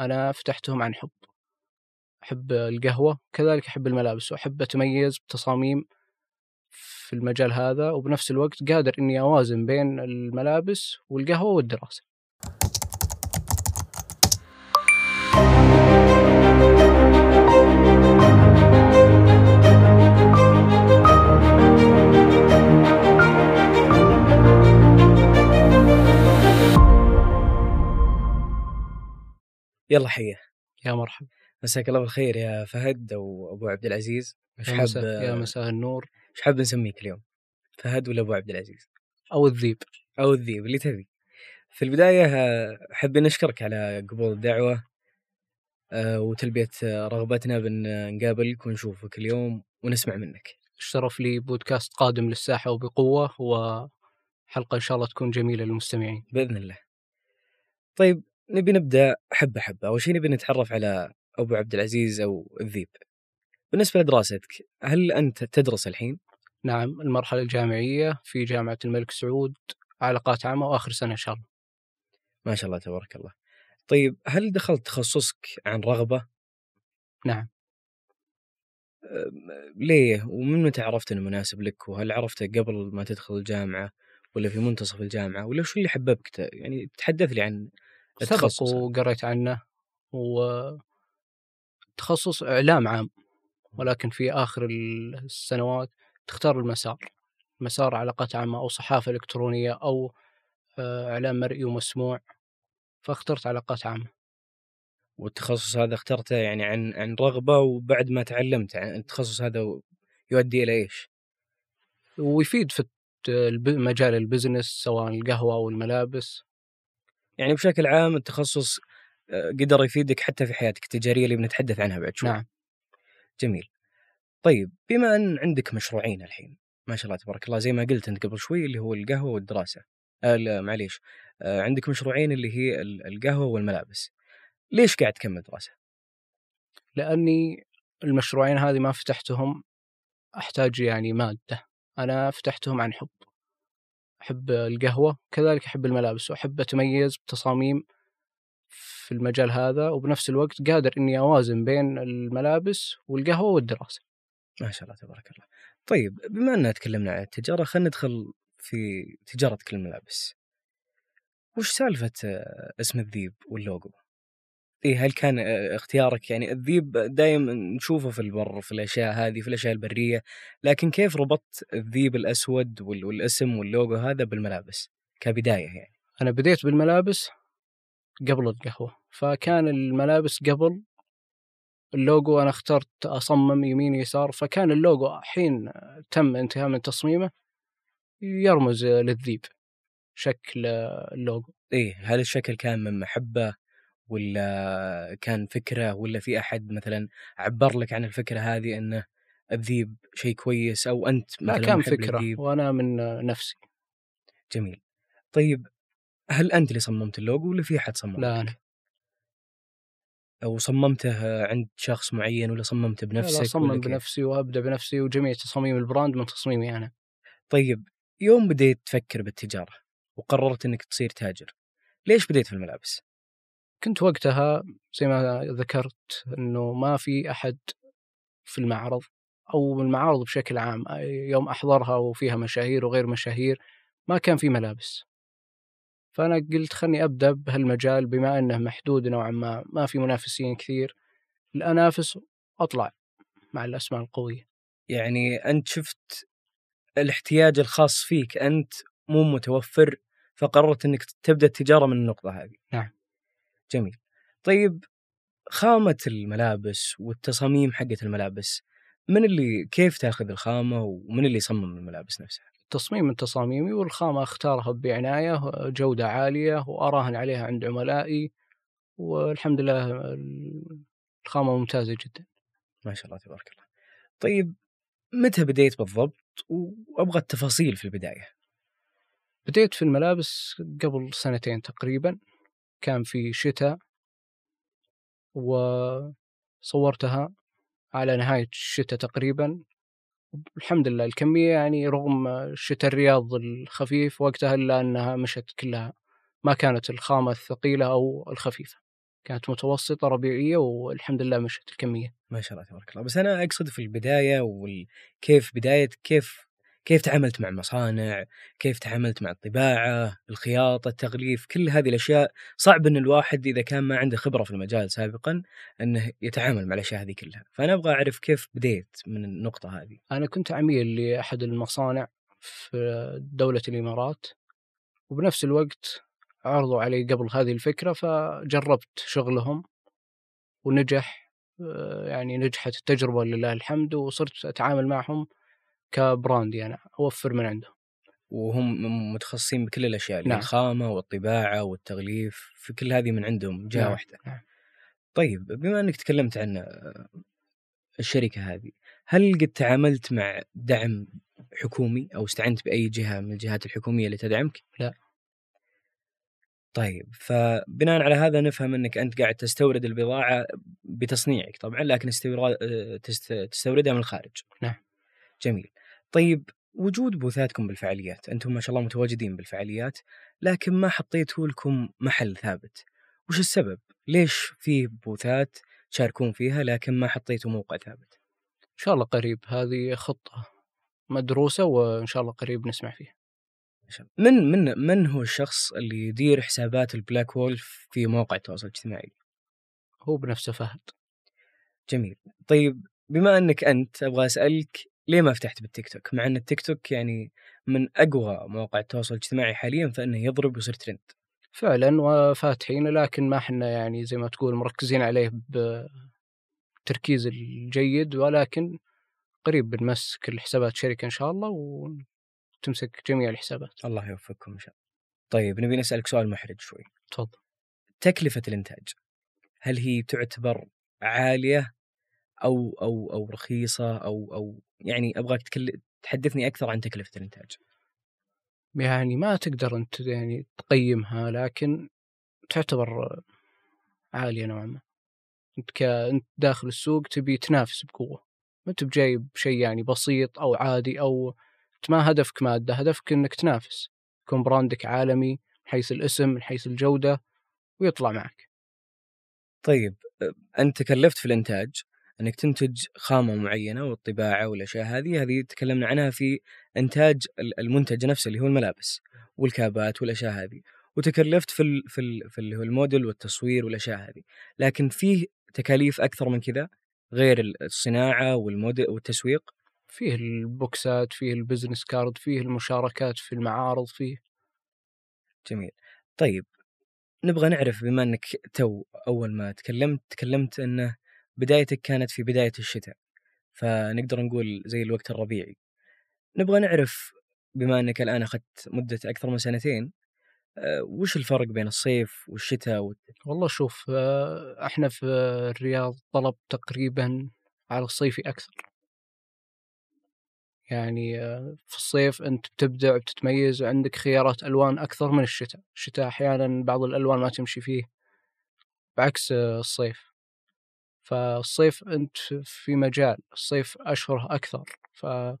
أنا فتحتهم عن حب. أحب القهوة كذلك أحب الملابس وأحب أتميز بتصاميم في المجال هذا وبنفس الوقت قادر إني أوازن بين الملابس والقهوة والدراسة. يلا حيه يا مرحبا مساك الله بالخير يا فهد أو ابو عبد العزيز إيش يا مساء يا مساء النور إيش حاب نسميك اليوم؟ فهد ولا أبو عبد العزيز؟ أو الذيب أو الذيب اللي تبي. في البداية أحب نشكرك على قبول الدعوة آه، وتلبية رغبتنا بأن نقابلك ونشوفك اليوم ونسمع منك. الشرف لي بودكاست قادم للساحة وبقوة وحلقة إن شاء الله تكون جميلة للمستمعين. بإذن الله. طيب نبي نبدأ حبة حبة، أول شيء نبي نتعرف على أبو عبد العزيز أو الذيب. بالنسبة لدراستك، هل أنت تدرس الحين؟ نعم المرحلة الجامعية في جامعة الملك سعود علاقات عامة وآخر سنة إن شاء الله. ما شاء الله تبارك الله. طيب هل دخلت تخصصك عن رغبة؟ نعم. ليه؟ ومن متى عرفت إنه مناسب لك؟ وهل عرفته قبل ما تدخل الجامعة ولا في منتصف الجامعة؟ ولا شو اللي حببك؟ يعني تحدث لي عن التخصص. وقريت عنه وتخصص إعلام عام ولكن في آخر السنوات تختار المسار مسار علاقات عامة أو صحافة إلكترونية أو آه، إعلام مرئي ومسموع فاخترت علاقات عامة. والتخصص هذا اخترته يعني عن عن رغبة وبعد ما تعلمت يعني التخصص هذا يؤدي إلى إيش؟ ويفيد في مجال البزنس سواء القهوة أو الملابس. يعني بشكل عام التخصص آه، قدر يفيدك حتى في حياتك التجارية اللي بنتحدث عنها بعد شوي. نعم. جميل. طيب بما أن عندك مشروعين الحين ما شاء الله تبارك الله زي ما قلت أنت قبل شوي اللي هو القهوة والدراسة. آه معليش آه عندك مشروعين اللي هي القهوة والملابس. ليش قاعد تكمل دراسة؟ لأني المشروعين هذه ما فتحتهم أحتاج يعني مادة. أنا فتحتهم عن حب. أحب القهوة كذلك أحب الملابس وأحب أتميز بتصاميم في المجال هذا وبنفس الوقت قادر إني أوازن بين الملابس والقهوة والدراسة. ما شاء الله تبارك الله. طيب بما أننا تكلمنا عن التجارة خلينا ندخل في تجارة كل الملابس وش سالفة اسم الذيب واللوجو؟ إيه هل كان آه، اختيارك يعني؟ الذيب دائما نشوفه في البر في الأشياء هذه في الأشياء البرية لكن كيف ربطت الذيب الأسود والاسم واللوجو هذا بالملابس؟ كبداية يعني. أنا بديت بالملابس قبل القهوة فكان الملابس قبل اللوجو أنا اخترت أصمم يمين يسار فكان اللوجو حين تم انتهاء من تصميمه يرمز للذيب شكل اللوجو. إيه هل الشكل كان من محبة ولا كان فكرة ولا في أحد مثلا عبر لك عن الفكرة هذه إنه الذيب شيء كويس أو أنت مثلا لا كان فكرة الذيب. وأنا من نفسي. جميل. طيب هل أنت اللي صممت اللوجو ولا في أحد صمم لا أنا. أو صممته عند شخص معين ولا صممته بنفسك لا صمم بنفسي وأبدأ بنفسي وجميع تصاميم البراند من تصميمي أنا. طيب يوم بديت تفكر بالتجارة وقررت إنك تصير تاجر ليش بديت في الملابس؟ كنت وقتها زي ما ذكرت إنه ما في أحد في المعرض أو المعارض بشكل عام يوم أحضرها وفيها مشاهير وغير مشاهير ما كان في ملابس. فأنا قلت خلني أبدأ بهالمجال بما إنه محدود نوعا ما ما في منافسين كثير. الأنافس واطلع مع الأسماء القوية. يعني أنت شفت الاحتياج الخاص فيك أنت مو متوفر فقررت إنك تبدأ التجارة من النقطة هذه. نعم. جميل. طيب خامة الملابس والتصاميم حقت الملابس من اللي كيف تاخذ الخامة ومن اللي يصمم الملابس نفسها؟ تصميم من تصاميمي والخامة أختارها بعناية جودة عالية وأراهن عليها عند عملائي والحمد لله الخامة ممتازة جدا. ما شاء الله تبارك الله. طيب متى بديت بالضبط وأبغى التفاصيل في البداية؟ بديت في الملابس قبل سنتين تقريبا. كان في شتاء وصورتها على نهاية الشتاء تقريبا. الحمد لله الكمية يعني رغم شتاء الرياض الخفيف وقتها إلا أنها مشت كلها. ما كانت الخامة الثقيلة أو الخفيفة. كانت متوسطة ربيعية والحمد لله مشت الكمية. ما شاء الله تبارك الله. بس أنا أقصد في البداية وكيف بداية كيف كيف تعاملت مع المصانع كيف تعاملت مع الطباعة الخياطة التغليف كل هذه الأشياء. صعب إن الواحد إذا كان ما عنده خبرة في المجال سابقا إنه يتعامل مع الأشياء هذه كلها. فأنا أبغى أعرف كيف بديت من النقطة هذه. أنا كنت عميل لأحد المصانع في دولة الإمارات وبنفس الوقت عرضوا علي قبل هذه الفكرة فجربت شغلهم ونجح. آه، يعني نجحت التجربة لله الحمد وصرت أتعامل معهم كبراند يعني أوفر من عندهم وهم متخصصين بكل الأشياء نعم. الخامه والطباعة والتغليف في كل هذه من عندهم جهة نعم، واحدة نعم. طيب بما إنك تكلمت عن الشركة هذه هل قد تعاملت مع دعم حكومي أو استعنت بأي جهة من الجهات الحكومية اللي تدعمك؟ لا. طيب فبناء على هذا نفهم إنك أنت قاعد تستورد البضاعة بتصنيعك طبعا لكن استوراد آه، تست- تستوردها من الخارج. نعم. جميل. طيب وجود بوثاتكم بالفعاليات، أنتم ما شاء الله متواجدين بالفعاليات، لكن ما حطيتوا لكم محل ثابت. وش السبب؟ ليش في بوثات تشاركون فيها لكن ما حطيتوا موقع ثابت؟ إن شاء الله قريب هذه خطة مدروسة وإن شاء الله قريب نسمع فيها من من من هو الشخص اللي يدير حسابات ال Black Wolf في مواقع التواصل الاجتماعي؟ هو بنفسه فهد جميل. طيب بما أنك أنت أبغى أسألك ليه ما فتحت بالتيك توك؟ مع إن التيك توك يعني من أقوى مواقع التواصل الاجتماعي حاليا فإنه يضرب ويصير ترند. فعلا وفاتحين لكن ما إحنا يعني زي ما تقول مركزين عليه بتركيز الجيد ولكن قريب بنمسك الحسابات شركة إن شاء الله وتمسك جميع الحسابات الله يوفقكم إن شاء الله. طيب نبي نسألك سؤال محرج شوي. تفضل تكلفة الإنتاج هل هي تعتبر عالية أو أو أو رخيصة أو أو يعني أبغاك تكل... تحدثني أكثر عن تكلفة الإنتاج. يعني ما تقدر أنت يعني تقيمها لكن تعتبر عالية نوعا ما. أنت ك... أنت داخل السوق تبي تنافس بقوة. ما أنت بجايب شيء يعني بسيط أو عادي أو أنت ما هدفك مادة هدفك أنك تنافس. يكون براندك عالمي من حيث الاسم من حيث الجودة ويطلع معك. طيب أنت تكلفت في الإنتاج إنك تنتج خامة معينة والطباعة والأشياء هذه هذه تكلمنا عنها في إنتاج ال- المنتج نفسه اللي هو الملابس والكابات والأشياء هذه وتكلفت في ال في ال في اللي هو الموديل والتصوير والأشياء هذه. لكن فيه تكاليف أكثر من كذا غير ال- الصناعة والموديل والتسويق؟ فيه البوكسات فيه ال business card فيه المشاركات في المعارض فيه. جميل. طيب نبغى نعرف بما إنك تو أول ما تكلمت تكلمت إنه بدايتك كانت في بداية الشتاء فنقدر نقول زي الوقت الربيعي. نبغى نعرف بما إنك الآن أخذت مدة أكثر من سنتين آه، وش الفرق بين الصيف والشتاء وال- والله شوف آه، إحنا في الرياض طلب تقريبا على الصيفي أكثر. يعني آه، في الصيف أنت بتبدع بتتميز وعندك خيارات ألوان أكثر من الشتاء. الشتاء أحيانا بعض الألوان ما تمشي فيه بعكس الصيف. فالصيف أنت في مجال الصيف اشهره أكثر. فانت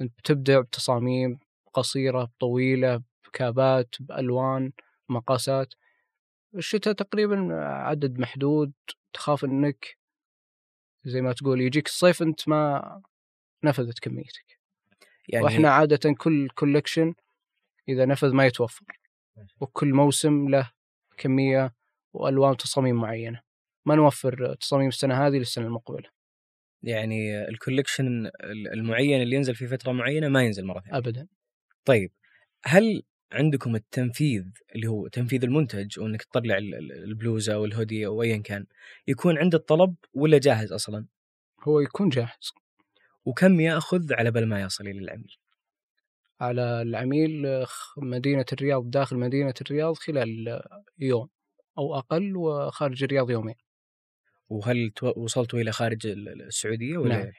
بتبدع بتصاميم قصيرة طويله بكابات بألوان مقاسات. الشتاء تقريبا عدد محدود. تخاف إنك زي ما تقول يجيك الصيف أنت ما نفذت كميتك. يعني وإحنا عادة كل كولكشن إذا نفذ ما يتوفر. وكل موسم له كمية وألوان تصاميم معينة. ما نوفر تصاميم السنة هذه للسنة المقبلة. يعني الكوليكشن المعين اللي ينزل في فترة معينة ما ينزل مرة ثانية. ابدا. طيب هل عندكم التنفيذ اللي هو تنفيذ المنتج وإنك تطلع ال- ال- البلوزة أو الهودي أو ايا كان يكون عند الطلب ولا جاهز أصلا؟ هو يكون جاهز. وكم يأخذ على بال ما يصل إلى العميل؟ على العميل خ- مدينة الرياض داخل مدينة الرياض خلال يوم أو أقل وخارج الرياض يومين. وهل تو- وصلتوا إلى خارج ال- ال- السعودية ولا نعم.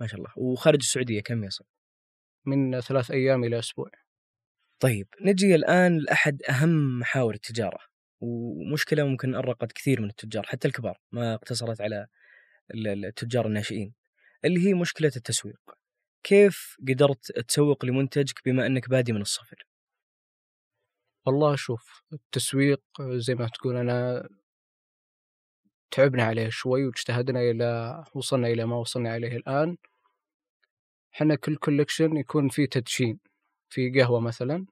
ما شاء الله. وخارج السعودية كم يصل؟ من ثلاث أيام إلى أسبوع. طيب نجي الآن لأحد أهم محاور التجارة. ومشكلة ممكن أرقت كثير من التجار حتى الكبار ما اقتصرت على ال- ال- التجار الناشئين. اللي هي مشكلة التسويق. كيف قدرت تسوق لمنتجك بما أنك بادي من الصفر؟ والله شوف التسويق زي ما تقول أنا تعبنا عليه شوي واجتهدنا إلى وصلنا إلى ما وصلنا إليه الآن. إحنا كل collection يكون فيه تدشين في قهوة مثلا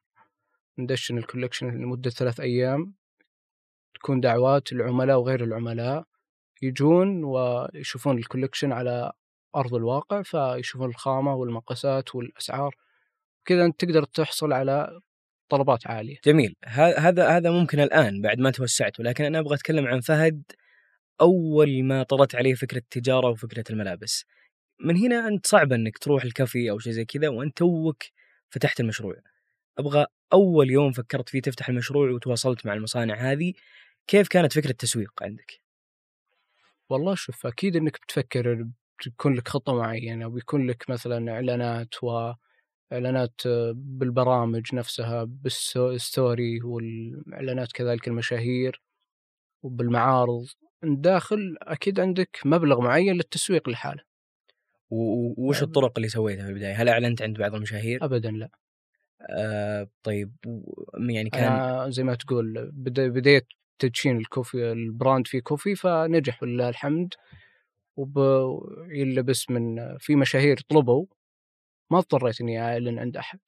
ندشن ال collection لمدة ثلاث أيام. تكون دعوات العملاء وغير العملاء يجون ويشوفون الكولكشن على أرض الواقع فيشوفون الخامة والمقاسات والأسعار. كذا أنت تقدر تحصل على طلبات عالية. جميل. هذا هذا ممكن الآن بعد ما توسعت ولكن أنا أبغى أتكلم عن فهد أول ما طرت عليه فكرة التجارة وفكرة الملابس. من هنا أنت صعب أنك تروح الكافي أو شيء زي كذا وأنت توك فتحت المشروع. أبغى أول يوم فكرت فيه تفتح المشروع وتواصلت مع المصانع هذه كيف كانت فكرة التسويق عندك؟ والله شوف أكيد أنك بتفكر بيكون لك خطة معينة وبيكون لك مثلا إعلانات وإعلانات بالبرامج نفسها بالستوري والإعلانات كذلك المشاهير وبالمعارض. داخل أكيد عندك مبلغ معين للتسويق لحاله وش الطرق اللي سويتها في البداية؟ هل أعلنت عند بعض المشاهير؟ أبدا لا. آه طيب يعني كان أنا زي ما تقول بديت تدشين ال coffee ال brand في coffee فنجح ولله الحمد. ويلبس من في مشاهير طلبوا ما اضطريت إني أعلن عند أحد.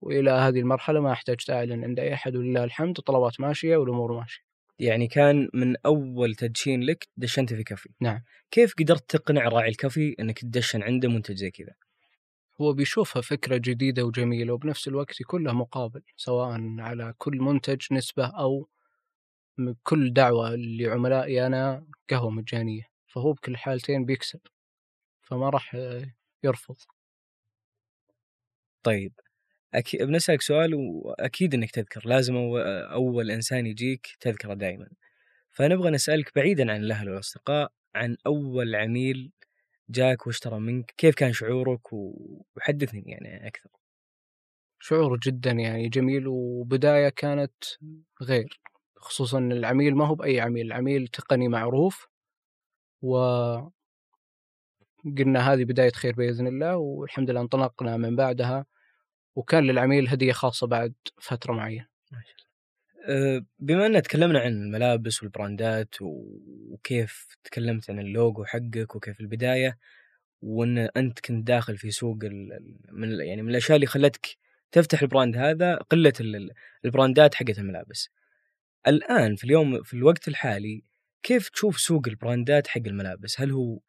وإلى هذه المرحلة ما احتجت أعلن عند أي أحد ولله الحمد الطلبات ماشية والأمور ماشية. يعني كان من أول تدشين لك دشنت في كافي. نعم. كيف قدرت تقنع راعي الكافي إنك تدشن عنده منتج زي كذا؟ هو بيشوفها فكرة جديدة وجميلة وبنفس الوقت يكون له مقابل سواء على كل منتج نسبة أو كل دعوة لعملائي أنا قهوة مجانية فهو بكل الحالتين بيكسب فما راح يرفض. طيب. أكيد بنسألك سؤال وأكيد إنك تذكر لازم أول إنسان يجيك تذكره دائما فنبغى نسألك بعيدا عن الأهل والأصدقاء عن أول عميل جاك واشترى منك كيف كان شعورك؟ وحدثني يعني أكثر. شعور جدا يعني جميل وبداية كانت غير. خصوصا العميل ما هو بأي عميل العميل تقني معروف و قلنا هذه بداية خير بإذن الله والحمد لله انطلقنا من بعدها. وكان للعميل هدية خاصة بعد فترة معينة أه، بما أن تكلمنا عن الملابس والبراندات وكيف تكلمت عن اللوجو حقك وكيف البداية وأن أنت كنت داخل في سوق من يعني من الأشياء اللي خلتك تفتح ال brand هذا قلة البراندات حقت الملابس الآن في اليوم في الوقت الحالي كيف تشوف سوق البراندات حق الملابس؟ هل هو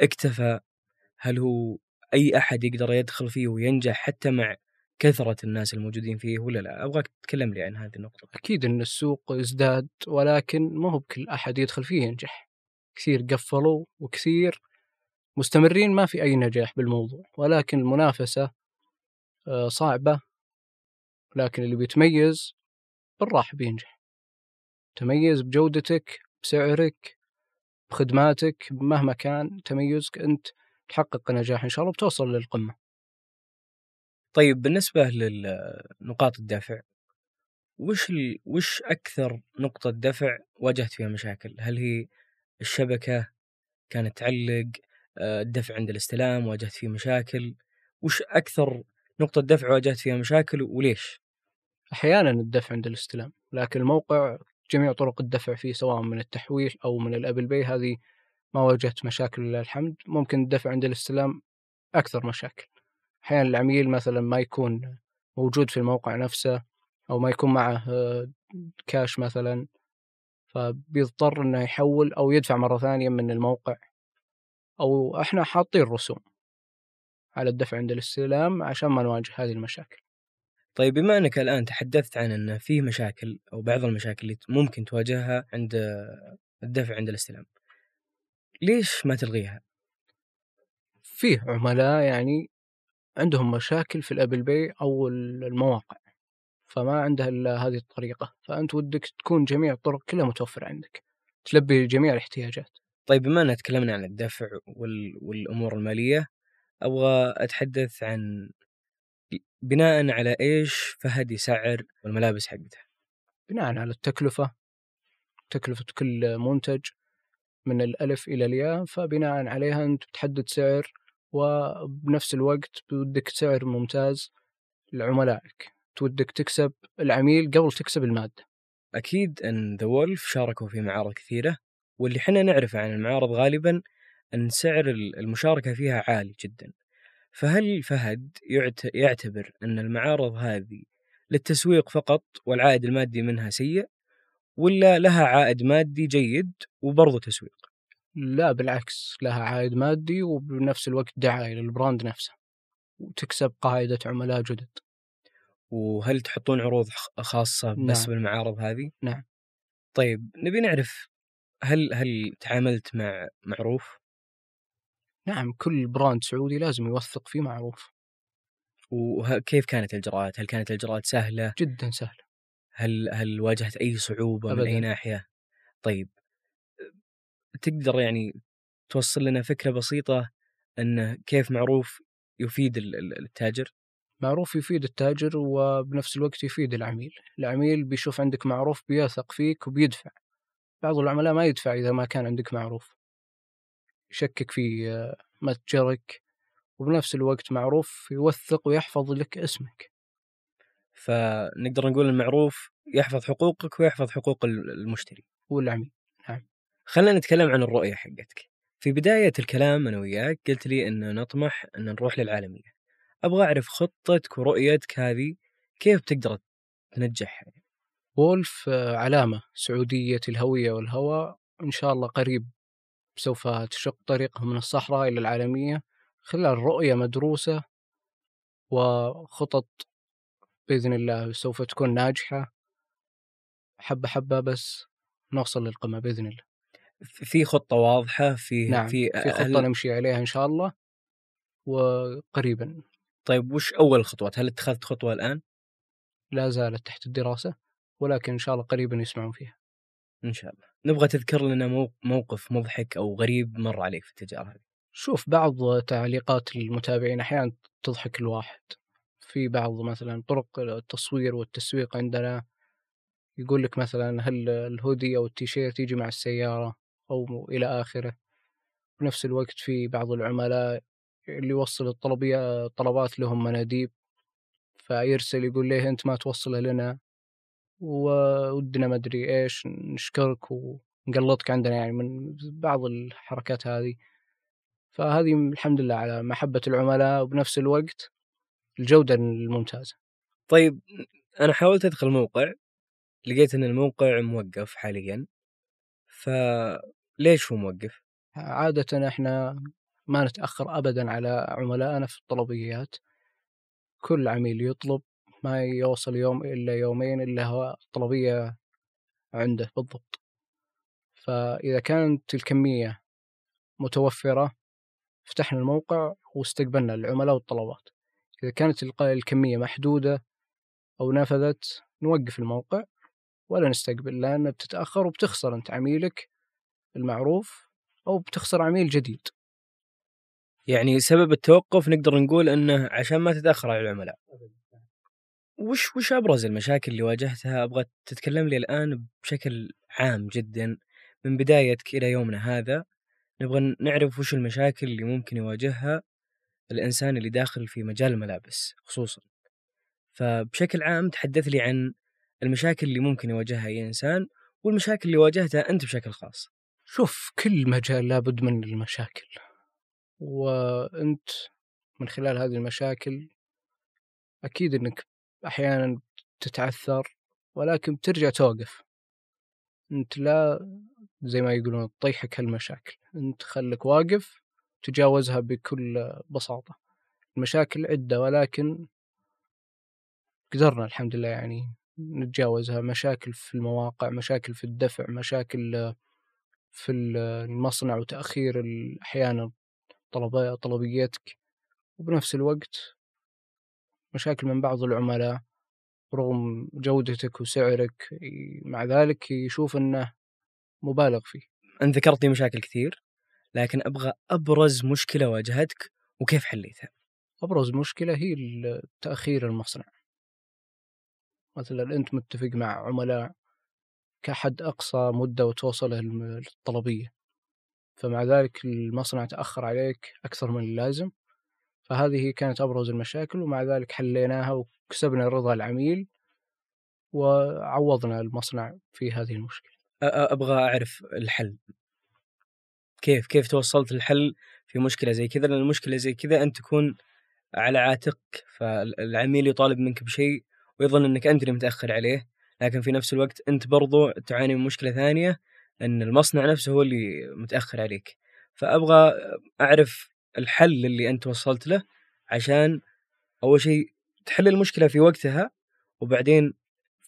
اكتفى؟ هل هو أي أحد يقدر يدخل فيه وينجح حتى مع كثرة الناس الموجودين فيه ولا لا؟ أبغاك تتكلم لي عن هذه النقطة. أكيد أن السوق ازداد ولكن ما هو بكل أحد يدخل فيه ينجح. كثير قفلوا وكثير مستمرين ما في أي نجاح بالموضوع ولكن المنافسة آه، صعبة لكن اللي بيتميز بالراحة بينجح تميز بجودتك بسعرك بخدماتك مهما كان تميزك أنت تحقق نجاح إن شاء الله بتوصل للقمة طيب بالنسبة لنقاط الدفع وش ال... وش أكثر نقطة دفع واجهت فيها مشاكل؟ هل هي الشبكة كانت تعلق؟ آه، الدفع عند الاستلام واجهت فيه مشاكل؟ وش أكثر نقطة دفع واجهت فيها مشاكل وليش؟ أحيانا الدفع عند الاستلام لكن الموقع جميع طرق الدفع فيه سواء من التحويل أو من الأبل باي هذه ما واجهت مشاكل لله الحمد ممكن الدفع عند الاستلام أكثر مشاكل أحيانا العميل مثلا ما يكون موجود في الموقع نفسه أو ما يكون معه كاش مثلا فبيضطر إنه يحول أو يدفع مرة ثانية من الموقع أو إحنا حاطين رسوم على الدفع عند الاستلام عشان ما نواجه هذه المشاكل طيب بما إنك الآن تحدثت عن إن في مشاكل أو بعض المشاكل اللي ممكن تواجهها عند الدفع عند الاستلام ليش ما تلغيها؟ فيه عملاء يعني عندهم مشاكل في الأبل باي أو المواقع فما عنده إلا هذه الطريقة فأنت ودك تكون جميع الطرق كلها متوفرة عندك تلبي جميع الاحتياجات طيب بما ان تكلمنا عن الدفع والأمور المالية أبغى أتحدث عن بناء على إيش فهد يسعر الملابس حقته؟ بناء على التكلفة تكلفة كل منتج من الألف إلى الياء فبناء عليها أنت بتحدد سعر وبنفس الوقت بدك سعر ممتاز لعملائك. تودك تكسب العميل قبل تكسب المادة. أكيد أن ذا وولف شاركوا في معارض كثيرة واللي إحنا نعرفه عن المعارض غالبا أن سعر ال- المشاركة فيها عالي جدا. فهل فهد يعت- يعتبر أن المعارض هذه للتسويق فقط والعائد المادي منها سيء ولا لها عائد مادي جيد وبرضه تسويق؟ لا بالعكس لها عائد مادي وبنفس الوقت دعاية لل brand نفسه وتكسب قاعدة عملاء جدد وهل تحطون عروض خاصة بس نعم. بالمعارض هذه؟ نعم. طيب نبي نعرف هل هل تعاملت مع معروف؟ نعم كل براند سعودي لازم يوثق فيه معروف وكيف كانت الإجراءات؟ هل كانت الإجراءات سهلة؟ جدا سهل هل هل واجهت أي صعوبة من أي أبداً. ناحية؟ طيب تقدر يعني توصل لنا فكرة بسيطة أن كيف معروف يفيد ال- ال- التاجر؟ معروف يفيد التاجر وبنفس الوقت يفيد العميل. العميل بيشوف عندك معروف بيثق فيك وبيدفع. بعض العملاء ما يدفع إذا ما كان عندك معروف. يشكك في متجرك وبنفس الوقت معروف يوثق ويحفظ لك اسمك. فنقدر نقول المعروف يحفظ حقوقك ويحفظ حقوق ال- المشتري. والعميل. خلينا نتكلم عن الرؤية حقتك. في بداية الكلام أنا وياك قلت لي أن نطمح أن نروح للعالمية. أبغى أعرف خطتك ورؤيتك هذه كيف تقدر تنجحها؟ وولف آه، علامة سعودية الهوية والهوى إن شاء الله قريب سوف تشق طريقه من الصحراء إلى العالمية خلال رؤية مدروسة وخطط بإذن الله سوف تكون ناجحة حبة حبة بس نوصل للقمة بإذن الله في خطة واضحة في نعم في, في خطة هل- نمشي عليها إن شاء الله وقريبا طيب وش أول الخطوات؟ هل اتخذت خطوة الآن؟ لا زالت تحت الدراسة ولكن إن شاء الله قريبا يسمعون فيها إن شاء الله. نبغى تذكر لنا مو- موقف مضحك أو غريب مر عليك في التجارة هذه. شوف بعض تعليقات المتابعين أحيانا تضحك الواحد في بعض مثلا طرق التصوير والتسويق عندنا يقول لك مثلا هل الهودي أو التيشيرت يجي مع السيارة أو إلى آخره. بنفس الوقت في بعض العملاء اللي يوصل الطلبية طلبات لهم مناديب فيرسل يقول ليه أنت ما توصلها لنا؟ ودنا ما أدري إيش نشكرك ونقلطك عندنا يعني من بعض الحركات هذه. فهذه الحمد لله على محبة العملاء وبنفس الوقت الجودة الممتازة. طيب أنا حاولت أدخل موقع لقيت أن الموقع موقف حاليا فليش هو موقف؟ عادة إحنا ما نتأخر أبدا على عملائنا في الطلبيات. كل عميل يطلب ما يوصل يوم إلا يومين إلا هو الطلبية عنده بالضبط. فإذا كانت الكمية متوفرة فتحنا الموقع واستقبلنا العملاء والطلبات. إذا كانت الكمية محدودة أو نفذت نوقف الموقع ولا نستقبل لأن بتتأخر وبتخسر أنت عميلك المعروف أو بتخسر عميل جديد. يعني سبب التوقف نقدر نقول أنه عشان ما تتأخر على العملاء. وش وش أبرز المشاكل اللي واجهتها؟ أبغى تتكلم لي الآن بشكل عام جدا من بدايتك إلى يومنا هذا. نبغى نعرف وش المشاكل اللي ممكن يواجهها الإنسان اللي داخل في مجال الملابس خصوصا. فبشكل عام تحدث لي عن المشاكل اللي ممكن يواجهها أي إنسان والمشاكل اللي واجهتها أنت بشكل خاص. شوف كل مجال لابد من المشاكل. وأنت من خلال هذه المشاكل أكيد أنك أحيانا تتعثر ولكن بترجع توقف. أنت لا زي ما يقولون تطيحك هالمشاكل. أنت خلك واقف تجاوزها بكل بساطة. المشاكل عدة ولكن قدرنا الحمد لله يعني نتجاوزها. مشاكل في المواقع مشاكل في الدفع مشاكل في المصنع وتأخير أحيانا طلب طلبيتك وبنفس الوقت مشاكل من بعض العملاء رغم جودتك وسعرك مع ذلك يشوف أنه مبالغ فيه. أنت ذكرت لي مشاكل كثير لكن أبغى أبرز مشكلة واجهتك وكيف حليتها؟ أبرز مشكلة هي تأخير المصنع. مثلا أنت متفق مع عملاء كحد أقصى مدة وتوصل الم- الطلبية فمع ذلك المصنع تأخر عليك أكثر من اللازم. فهذه كانت أبرز المشاكل ومع ذلك حليناها وكسبنا رضا العميل وعوضنا المصنع في هذه المشكلة. أبغى أعرف الحل. كيف كيف توصلت الحل في مشكلة زي كذا؟ لأن المشكلة زي كذا انت تكون على عاتقك فالعميل يطالب منك بشيء ويظن إنك أنت اللي متأخر عليه. لكن في نفس الوقت أنت برضو تعاني من مشكلة ثانية إن المصنع نفسه هو اللي متأخر عليك. فأبغى أعرف الحل اللي أنت وصلت له عشان أول شيء تحل المشكلة في وقتها وبعدين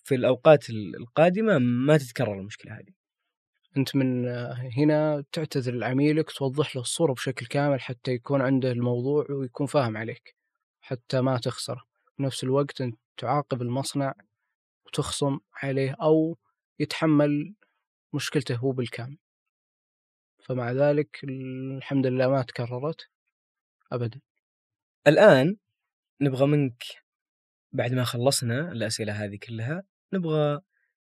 في الأوقات القادمة ما تتكرر المشكلة هذه. أنت من هنا تعتذر لعميلك توضح له الصورة بشكل كامل حتى يكون عنده الموضوع ويكون فاهم عليك حتى ما تخسره. في نفس الوقت أنت تعاقب المصنع وتخصم عليه أو يتحمل مشكلته هو بالكامل. فمع ذلك الحمد لله ما تكررت أبدا. الآن نبغى منك بعد ما خلصنا الأسئلة هذه كلها نبغى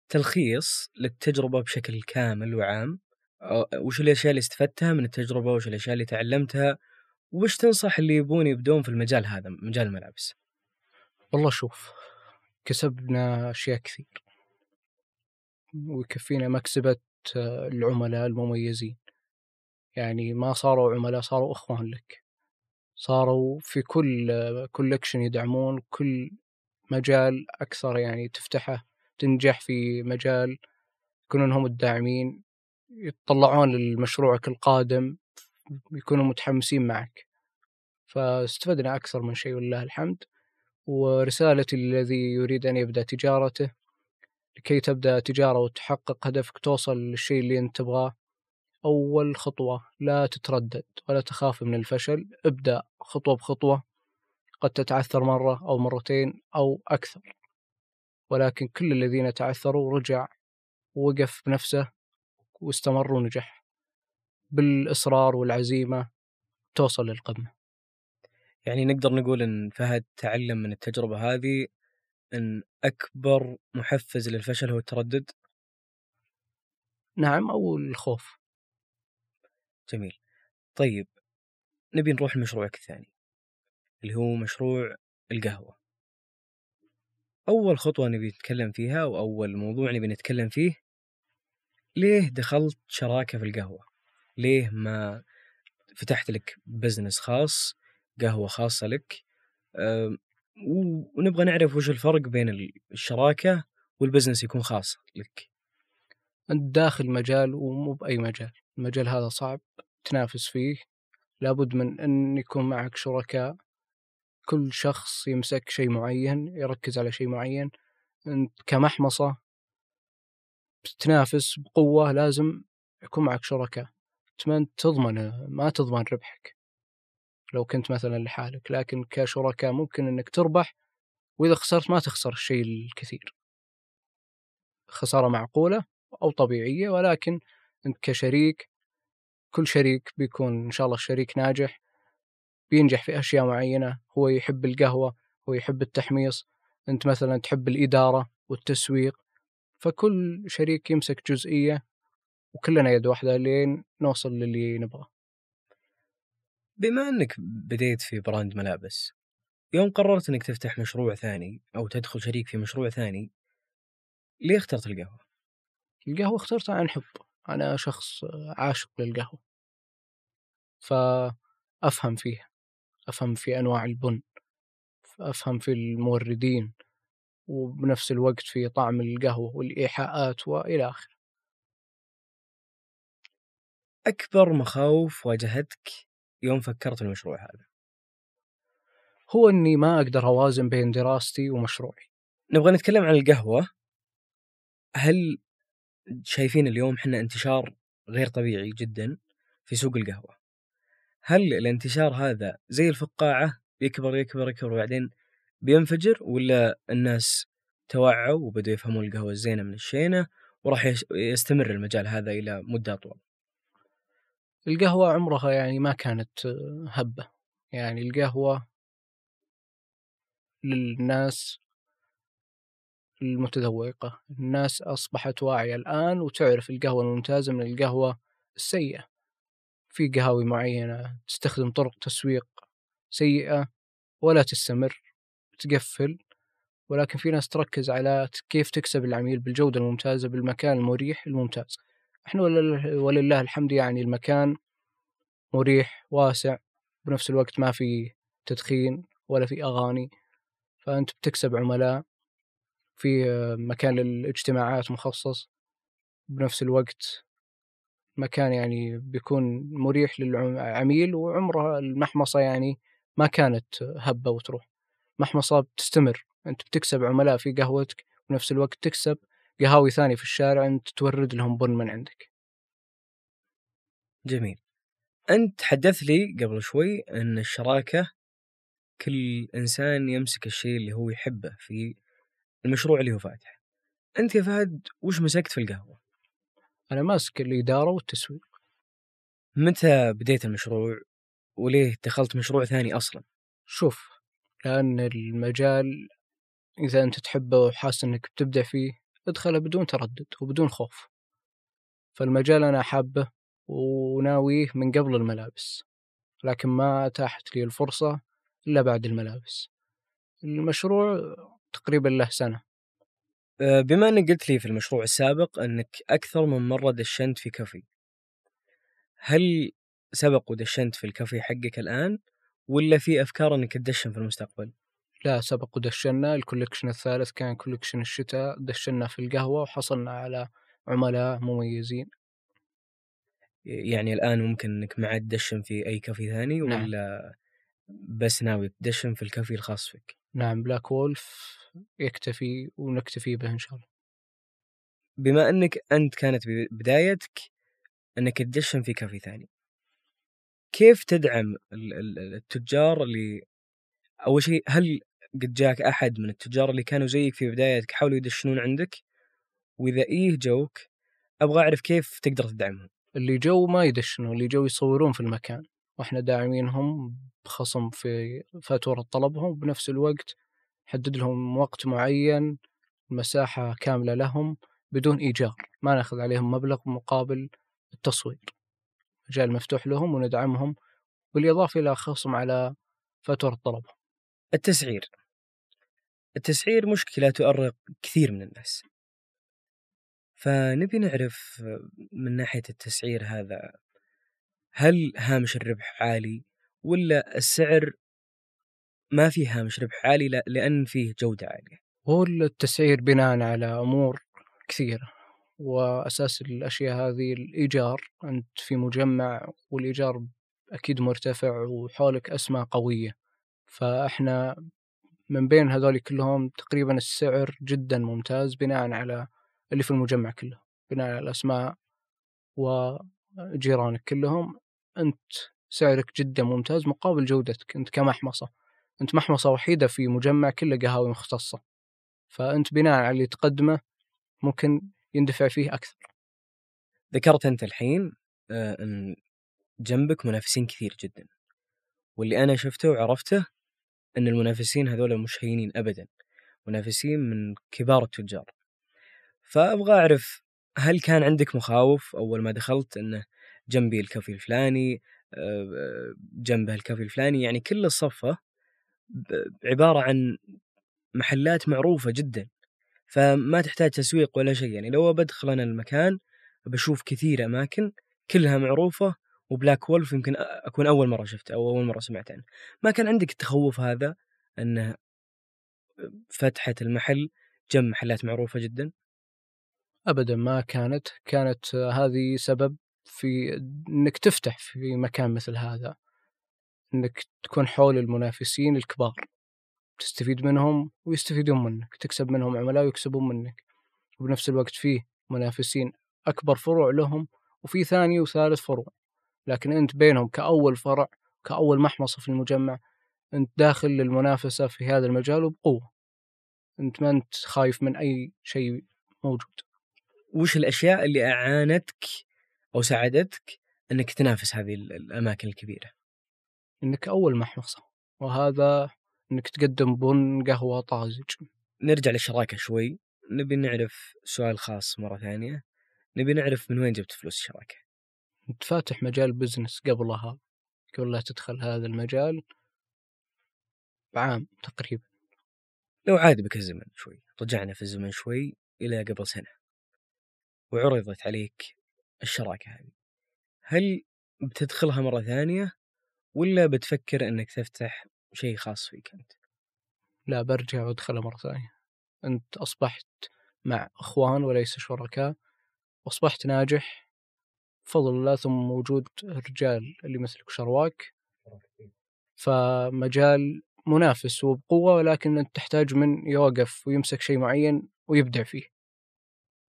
تلخيص للتجربة بشكل كامل وعام. وش الأشياء اللي استفدتها من التجربة وش الأشياء اللي تعلمتها وش تنصح اللي يبون يبدون في المجال هذا مجال الملابس؟ والله شوف كسبنا أشياء كثير. ويكفينا مكسبة العملاء المميزين. يعني ما صاروا عملاء صاروا إخوان لك. صاروا في كل كولكشن يدعمون كل مجال أكثر يعني تفتحه تنجح في مجال يكونون هم الداعمين يتطلعون لمشروعك القادم يكونوا متحمسين معك. فاستفدنا أكثر من شيء ولله الحمد. ورسالتي للذي يريد أن يبدأ تجارته لكي تبدأ تجارة وتحقق هدفك توصل للشيء اللي أنت تبغاه. أول خطوة لا تتردد ولا تخاف من الفشل ابدأ خطوة بخطوة. قد تتعثر مرة أو مرتين أو أكثر. ولكن كل الذين تعثروا رجع ووقف بنفسه واستمر ونجح. بالإصرار والعزيمة توصل للقمة. يعني نقدر نقول إن فهد تعلم من التجربة هذه إن أكبر محفز للفشل هو التردد؟ نعم أو الخوف. جميل. طيب نبي نروح لمشروعك الثاني اللي هو مشروع القهوة. أول خطوة نبي نتكلم فيها وأول موضوع نبي نتكلم فيه ليه دخلت شراكة في القهوة؟ ليه ما فتحت لك business خاص قهوة خاصة لك ونبغى نعرف وش الفرق بين الشراكة وال business يكون خاص لك. أنت داخل مجال ومو بأي مجال المجال هذا صعب تنافس فيه لابد من أن يكون معك شركاء كل شخص يمسك شيء معين يركز على شيء معين أنت كمحمصة تنافس بقوة لازم يكون معك شركاء تضمن ما تضمن ربحك. لو كنت مثلا لحالك لكن كشركاء ممكن إنك تربح وإذا خسرت ما تخسر الشيء الكثير. خسارة معقولة أو طبيعية ولكن أنت كشريك كل شريك بيكون إن شاء الله شريك ناجح بينجح في أشياء معينة هو يحب القهوة هو يحب التحميص أنت مثلا تحب الإدارة والتسويق فكل شريك يمسك جزئية وكلنا يد واحدة لين نوصل للي نبغاه. بما إنك بديت في براند ملابس يوم قررت إنك تفتح مشروع ثاني أو تدخل شريك في مشروع ثاني ليه اخترت القهوة؟ القهوة اخترتها عن حب. أنا شخص عاشق للقهوة. فأفهم فيها. أفهم في أنواع البن. أفهم في الموردين. وبنفس الوقت في طعم القهوة والإيحاءات وإلى آخره. أكبر مخاوف واجهتك يوم فكرت في المشروع هذا؟ هو إني ما أقدر أوازن بين دراستي ومشروعي. نبغى نتكلم عن القهوة هل شايفين اليوم إحنا انتشار غير طبيعي جدا في سوق القهوة. هل الانتشار هذا زي الفقاعة يكبر يكبر يكبر وبعدين بينفجر ولا الناس توعوا وبدأوا يفهمون القهوة الزينة من الشينة وراح يستمر المجال هذا إلى مدة أطول؟ القهوة عمرها يعني ما كانت هبة. يعني القهوة للناس المتذوقة الناس أصبحت واعية الآن وتعرف القهوة الممتازة من القهوة السيئة. في قهاوي معينة تستخدم طرق تسويق سيئة ولا تستمر تقفل ولكن في ناس تركز على كيف تكسب العميل بالجودة الممتازة بالمكان المريح الممتاز. إحنا ولله الحمد يعني المكان مريح واسع بنفس الوقت ما في تدخين ولا في أغاني فأنت بتكسب عملاء في مكان للاجتماعات مخصص بنفس الوقت مكان يعني بيكون مريح للعميل وعمره المحمصة يعني ما كانت هبة وتروح. محمصة بتستمر أنت بتكسب عملاء في قهوتك بنفس الوقت تكسب قهاوي ثاني في الشارع أنت تورد لهم بن من عندك جميل أنت تحدث لي قبل شوي أن الشراكة كل إنسان يمسك الشيء اللي هو يحبه في المشروع اللي هو فاتحه أنت يا فهد وش مسكت في القهوة؟ أنا ماسك الإدارة والتسويق متى بديت المشروع وليه دخلت مشروع ثاني أصلا؟ شوف لأن المجال إذا أنت تحبه وحاسس أنك بتبدع فيه ادخله بدون تردد وبدون خوف. فالمجال أنا حابه وناويه من قبل الملابس لكن ما أتاحت لي الفرصة إلا بعد الملابس. المشروع تقريبا له سنة. أه، بما إنك قلت لي في المشروع السابق إنك أكثر من مرة دشنت في كافي هل سبق ودشنت في الكافي حقك الآن ولا في أفكار إنك تدشن في المستقبل؟ لا سبق ودشنا ال collection الثالث كان collection الشتاء دشنا في القهوة وحصلنا على عملاء مميزين يعني الآن ممكن إنك ما عاد تدشن في أي كافي ثاني نعم. ولا بس ناوي تدشن في الكافي الخاص فيك؟ نعم بلاك وولف يكتفي ونكتفي به إن شاء الله بما إنك أنت كانت بدايتك إنك تدشن في كافي ثاني كيف تدعم ال- ال- التجار اللي أول شيء هل قد جاك أحد من التجار اللي كانوا زيك في بدايتك حاولوا يدشنون عندك. وإذا إيه جوك أبغى أعرف كيف تقدر تدعمهم. اللي جو ما يدشنوا اللي جو يصورون في المكان. وإحنا داعمينهم بخصم في فاتورة طلبهم وبنفس الوقت حدد لهم وقت معين مساحة كاملة لهم بدون إيجار. ما ناخذ عليهم مبلغ مقابل التصوير. مجال مفتوح لهم وندعمهم بالإضافة إلى خصم على فاتورة طلبهم. التسعير. التسعير مشكلة تؤرق كثير من الناس. فنبي نعرف من ناحية التسعير هذا هل هامش الربح عالي ولا السعر ما فيه هامش ربح عالي لأن فيه جودة عالية؟ هو التسعير بناء على أمور كثيرة وأساس الأشياء هذه الإيجار. أنت في مجمع والإيجار أكيد مرتفع وحولك أسماء قوية فإحنا من بين هذول كلهم تقريبا السعر جدا ممتاز بناء على اللي في المجمع كله بناء على الأسماء وجيرانك كلهم. أنت سعرك جدا ممتاز مقابل جودتك أنت كمحمصة. أنت محمصة وحيدة في مجمع كله قهاوي مختصة. فأنت بناء على اللي تقدمه ممكن يندفع فيه أكثر. ذكرت أنت الحين آه، أن جنبك منافسين كثير جدا. واللي أنا شفته وعرفته أن المنافسين هذول مش هينين أبدا منافسين من كبار التجار. فأبغى أعرف هل كان عندك مخاوف أول ما دخلت أنه جنبي الكافي الفلاني آه، جنبه الكافي الفلاني؟ يعني كل الصفة عبارة عن محلات معروفة جدا. فما تحتاج تسويق ولا شيء يعني لو بدخل أنا المكان بشوف كثير أماكن كلها معروفة وبلاك وولف يمكن أكون أول مرة شفته أو أول مرة سمعت عنه ما كان عندك التخوف هذا أنه فتحة المحل جنب محلات معروفة جدا؟ ابدا ما كانت. كانت هذه سبب في إنك تفتح في مكان مثل هذا. إنك تكون حول المنافسين الكبار. تستفيد منهم ويستفيدون منك. تكسب منهم عملاء ويكسبون منك. وبنفس الوقت فيه منافسين. أكبر فروع لهم وفي ثاني وثالث فروع. لكن أنت بينهم كأول فرع كأول محمصة في المجمع أنت داخل للمنافسة في هذا المجال وبقوة. أنت ما أنت خايف من أي شيء موجود. وش الأشياء اللي أعانتك أو ساعدتك أنك تنافس هذه الأماكن الكبيرة؟ أنك أول محمصة وهذا إنك تقدم بن قهوة طازج. نرجع للشراكة شوي. نبي نعرف سؤال خاص مرة ثانية. نبي نعرف من وين جبت فلوس الشراكة؟ انت فاتح مجال بزنس قبلها قبل لا تدخل هذا المجال. بعام تقريبا. لو عاد بك الزمن شوي رجعنا في الزمن شوي إلى قبل سنة. وعرضت عليك الشراكة هذه. هل بتدخلها مرة ثانية ولا بتفكر إنك تفتح شيء خاص فيك أنت؟ لا برجع وادخلها مرة ثانية. أنت أصبحت مع إخوان وليس شركاء وأصبحت ناجح بفضل الله ثم وجود الرجال اللي مثلك شرواك. فمجال منافس وبقوة ولكن أنت تحتاج من يوقف ويمسك شيء معين ويبدع فيه.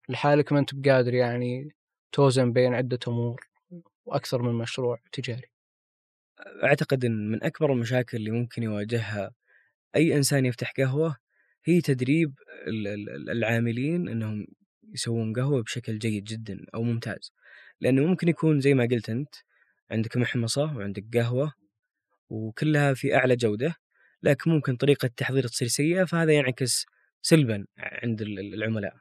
لحالك ما أنت بقادر يعني توزن بين عدة أمور وأكثر من مشروع تجاري. أعتقد إن من أكبر المشاكل اللي ممكن يواجهها أي إنسان يفتح قهوة هي تدريب ال- ال- العاملين إنهم يسوون قهوة بشكل جيد جدا أو ممتاز. لأنه ممكن يكون زي ما قلت أنت عندك محمصة وعندك قهوة وكلها في أعلى جودة لكن ممكن طريقة التحضير تصير سيئة فهذا ينعكس سلبا عند ال- ال- العملاء.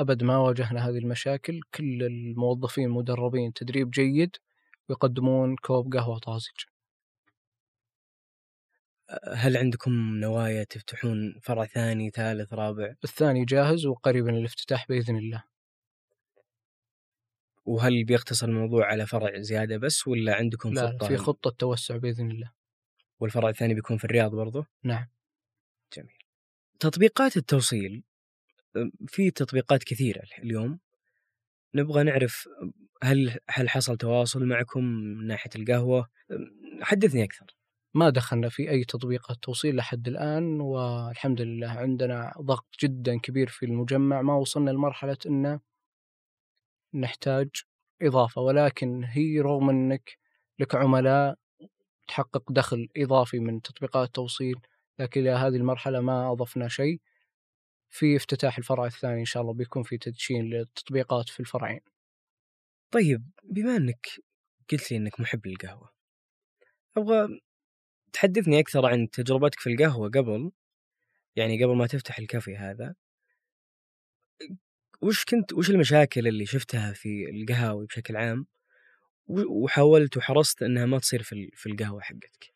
أبد ما واجهنا هذه المشاكل كل الموظفين مدربين تدريب جيد ويقدمون كوب قهوة طازج. هل عندكم نوايا تفتحون فرع ثاني ثالث رابع؟ الثاني جاهز وقريب من الافتتاح بإذن الله. وهل بيقتصر الموضوع على فرع زيادة بس ولا عندكم لا خطة في خطة توسع بإذن الله. والفرع الثاني بيكون في الرياض برضو؟ نعم. جميل. تطبيقات التوصيل في تطبيقات كثيرة اليوم. نبغى نعرف هل هل حصل تواصل معكم من ناحية القهوة؟ أم، حدثني أكثر. ما دخلنا في أي تطبيقات توصيل لحد الآن والحمد لله عندنا ضغط جدا كبير في المجمع. ما وصلنا لمرحلة أن نحتاج إضافة ولكن هي رغم أنك لك عملاء تحقق دخل إضافي من تطبيقات التوصيل لكن إلى هذه المرحلة ما أضفنا شيء. في افتتاح الفرع الثاني إن شاء الله بيكون في تدشين للتطبيقات في الفرعين. طيب بما أنك قلت لي أنك محب للقهوة أبغى تحدثني أكثر عن تجربتك في القهوة قبل يعني قبل ما تفتح الكافي هذا. وش كنت وش المشاكل اللي شفتها في القهاوي بشكل عام؟ وحاولت وحرصت إنها ما تصير في في القهوة حقتك.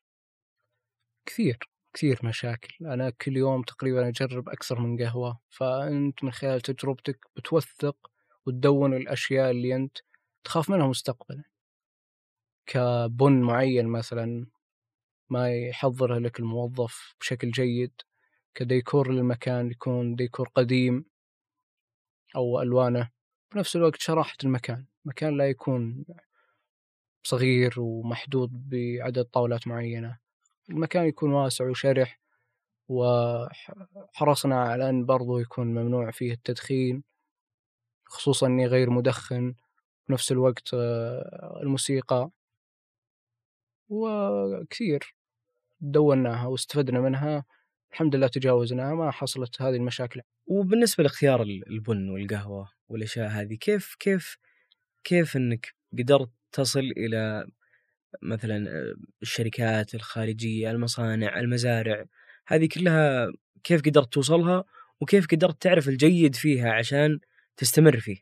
كثير كثير مشاكل. أنا كل يوم تقريبا أجرب أكثر من قهوة فأنت من خلال تجربتك بتوثق وتدون الأشياء اللي أنت تخاف منها مستقبلا. كبن معين مثلا ما يحضره لك الموظف بشكل جيد كديكور للمكان يكون ديكور قديم. أو ألوانه بنفس الوقت شراحة المكان. مكان لا يكون صغير ومحدود بعدد طاولات معينة. المكان يكون واسع وشرح وحرصنا على أن برضو يكون ممنوع فيه التدخين خصوصا أني غير مدخن. بنفس الوقت آه، الموسيقى. وكثير دوناها واستفدنا منها. الحمد لله تجاوزناها ما حصلت هذه المشاكل. وبالنسبة لاختيار ال- البن والقهوة والأشياء هذه كيف كيف كيف إنك قدرت تصل إلى مثلا آه، الشركات الخارجية المصانع المزارع؟ هذه كلها كيف قدرت توصلها وكيف قدرت تعرف الجيد فيها عشان تستمر فيه؟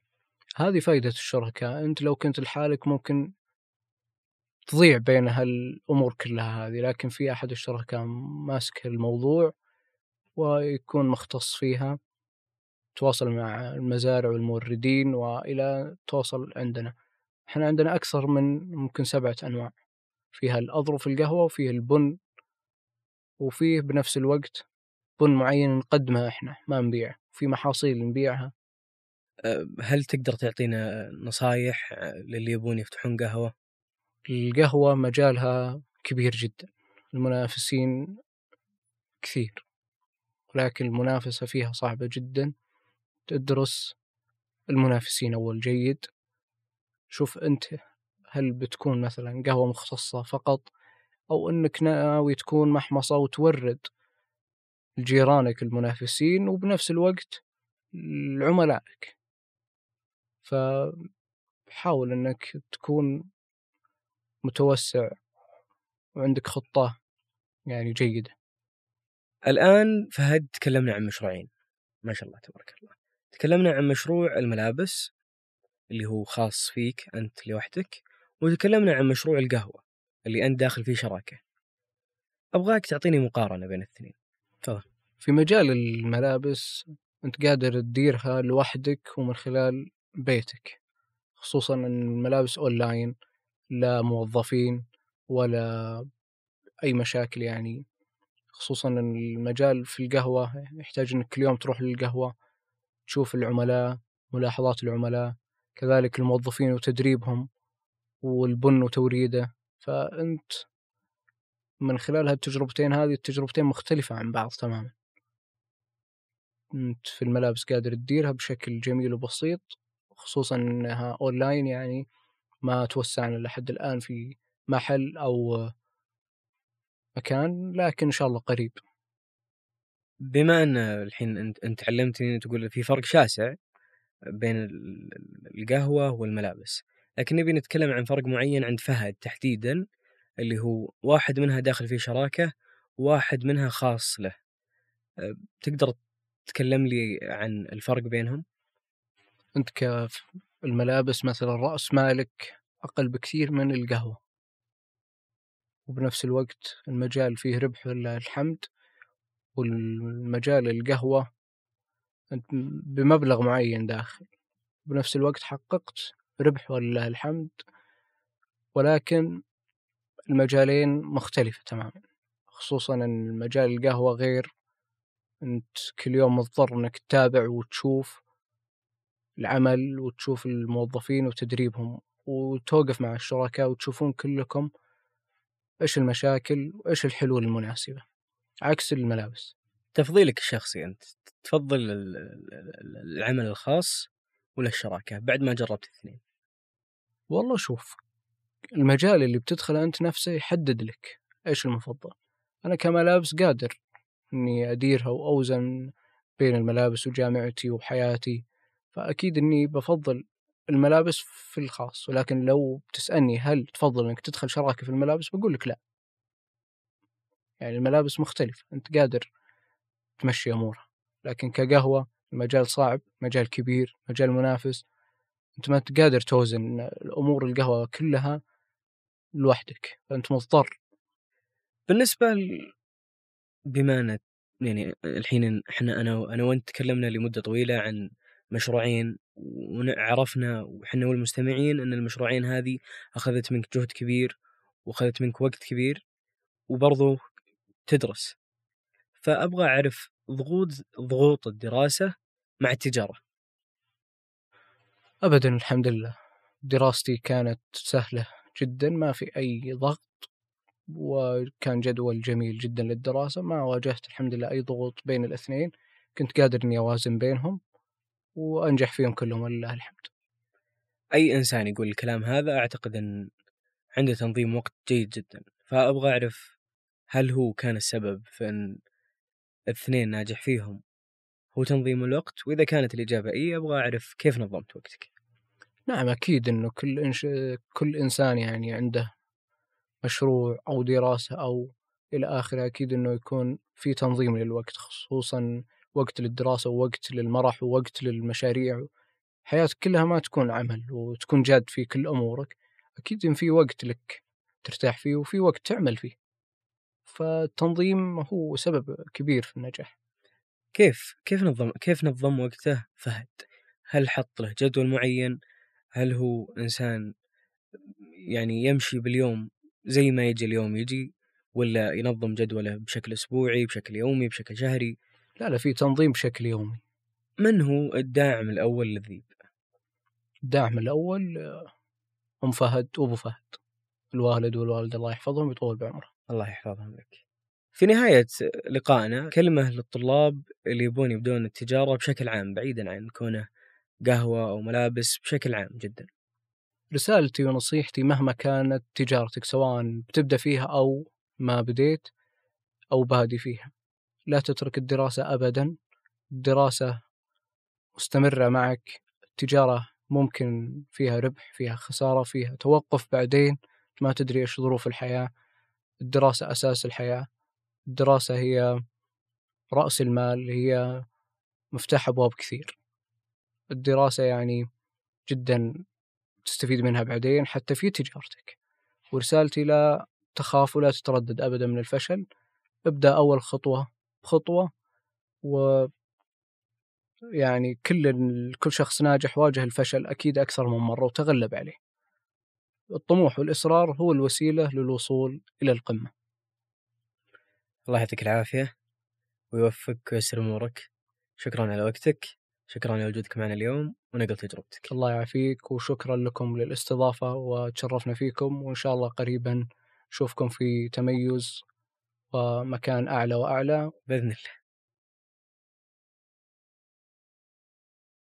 هذه فائدة الشركاء أنت لو كنت لحالك ممكن تضيع بين هالأمور كلها هذه لكن في أحد الشركاء ماسك الموضوع ويكون مختص فيها. تواصل مع المزارع والموردين وإلى توصل عندنا. إحنا عندنا أكثر من ممكن سبعة أنواع. فيها الأظرف القهوة وفيه البن وفيه بنفس الوقت بن معين نقدمه إحنا ما نبيعه. في محاصيل نبيعها. آه، هل تقدر تعطينا نصايح للي يبون يفتحون قهوة؟ القهوة مجالها كبير جدا. المنافسين كثير. ولكن المنافسة فيها صعبة جدا. تدرس المنافسين أول جيد. شوف أنت هل بتكون مثلا قهوة مختصة فقط أو أنك ناوي تكون محمصة وتورد لجيرانك المنافسين وبنفس الوقت لعملائك. فحاول أنك تكون متوسع وعندك خطة يعني جيدة. الآن فهد تكلمنا عن مشروعين. ما شاء الله تبارك الله. تكلمنا عن مشروع الملابس اللي هو خاص فيك أنت لوحدك وتكلمنا عن مشروع القهوة اللي أنت داخل فيه شراكة. أبغاك تعطيني مقارنة بين الاثنين في مجال الملابس أنت قادر تديرها لوحدك ومن خلال بيتك خصوصا أن الملابس أونلاين لا موظفين ولا أي مشاكل يعني. خصوصا أن المجال في القهوة يحتاج أنك كل يوم تروح للقهوة تشوف العملاء ملاحظات العملاء كذلك الموظفين وتدريبهم والبن وتوريده. فأنت من خلال هالتجربتين هذه التجربتين مختلفة عن بعض تماما. أنت في الملابس قادر تديرها بشكل جميل وبسيط خصوصا أنها أونلاين يعني ما توسعنا لحد الآن في محل أو مكان لكن إن شاء الله قريب. بما أن الحين أنت أنت علمتني تقول في فرق شاسع بين القهوة والملابس لكن نبي نتكلم عن فرق معين عند فهد تحديدا اللي هو واحد منها داخل فيه شراكة وواحد منها خاص له. أه، تقدر تكلم لي عن الفرق بينهم؟ أنت كالملابس مثلا رأس مالك أقل بكثير من القهوة. وبنفس الوقت المجال فيه ربح ولله الحمد. والمجال القهوة بمبلغ معين داخل بنفس الوقت حققت ربح ولله الحمد ولكن المجالين مختلفة تماما خصوصا أن مجال القهوة غير أنت كل يوم مضطر أنك تتابع وتشوف العمل وتشوف الموظفين وتدريبهم وتوقف مع الشركاء وتشوفون كلكم إيش المشاكل وإيش الحلول المناسبة. عكس الملابس. تفضيلك الشخصي أنت تفضل العمل الخاص ولا الشراكة بعد ما جربت الاثنين؟ والله شوف المجال اللي بتدخله أنت نفسه يحدد لك إيش المفضل. أنا كملابس قادر إني أديرها وأوزن بين الملابس وجامعتي وحياتي فأكيد إني بفضل الملابس في الخاص. ولكن لو بتسألني هل تفضل إنك تدخل شراكة في الملابس بقول لك لا. يعني الملابس مختلفة أنت قادر تمشي أمورها لكن كقهوة المجال صعب مجال كبير مجال منافس أنت ما قادر توزن الأمور القهوة كلها لوحدك فأنت مضطر. بالنسبة ل... بما يعني الحين إحنا أنا أنا وأنت تكلمنا لمدة طويلة عن مشروعين وعرفنا وحنا والمستمعين أن المشروعين هذه أخذت منك جهد كبير وأخذت منك وقت كبير وبرضو تدرس. فأبغى أعرف ضغوط ضغوط الدراسة مع التجارة. ابدا الحمد لله. دراستي كانت سهلة جدا ما في أي ضغط وكان جدول جميل جدا للدراسة ما واجهت الحمد لله أي ضغوط بين الاثنين. كنت قادر إني أوازن بينهم وأنجح فيهم كلهم ولله الحمد. أي إنسان يقول الكلام هذا أعتقد إن عنده تنظيم وقت جيد جدا. فأبغى أعرف هل هو كان السبب في إن الاثنين ناجح فيهم؟ هو تنظيم الوقت وإذا كانت الإجابة إي أبغى أعرف كيف نظمت وقتك. نعم أكيد إنه كل إنش... كل إنسان يعني عنده مشروع أو دراسة أو إلى آخره أكيد إنه يكون في تنظيم للوقت خصوصا وقت للدراسة ووقت للمرح ووقت للمشاريع. حياتك كلها ما تكون عمل وتكون جاد في كل أمورك. أكيد إن في وقت لك ترتاح فيه وفي وقت تعمل فيه. فالتنظيم هو سبب كبير في النجاح. كيف كيف نظم كيف نظم وقته فهد؟ هل حط له جدول معين؟ هل هو إنسان يعني يمشي باليوم زي ما يجي اليوم يجي ولا ينظم جدوله بشكل أسبوعي بشكل يومي بشكل شهري؟ لا لا في تنظيم بشكل يومي. من هو الداعم الأول للذيب؟ الداعم الأول أم فهد وأبو فهد. الوالد والوالدة الله يحفظهم ويطول بعمره. الله يحفظهم لك. في نهاية لقائنا كلمة للطلاب اللي يبون يبدون التجارة بشكل عام بعيدا عن كونه قهوة أو ملابس بشكل عام جدا. رسالتي ونصيحتي مهما كانت تجارتك سواء بتبدأ فيها أو ما بديت أو بادي فيها. لا تترك الدراسة أبدا. الدراسة مستمرة معك. التجارة ممكن فيها ربح فيها خسارة فيها توقف بعدين. ما تدري إيش ظروف الحياة. الدراسة أساس الحياة. الدراسة هي رأس المال هي مفتاح أبواب كثير. الدراسة يعني جدا تستفيد منها بعدين حتى في تجارتك. ورسالتي لا تخاف ولا تتردد أبدا من الفشل. ابدأ أول خطوة خطوة و يعني كل كل شخص ناجح واجه الفشل أكيد أكثر من مرة وتغلب عليه. الطموح والإصرار هو الوسيلة للوصول إلى القمة. الله يعطيك العافية ويوفقك ويسر أمورك. شكرا على وقتك شكرا على وجودك معنا اليوم ونقل تجربتك. الله يعافيك وشكرا لكم للاستضافة وتشرفنا فيكم وإن شاء الله قريبا نشوفكم في تميز ومكان أعلى وأعلى. بإذن الله.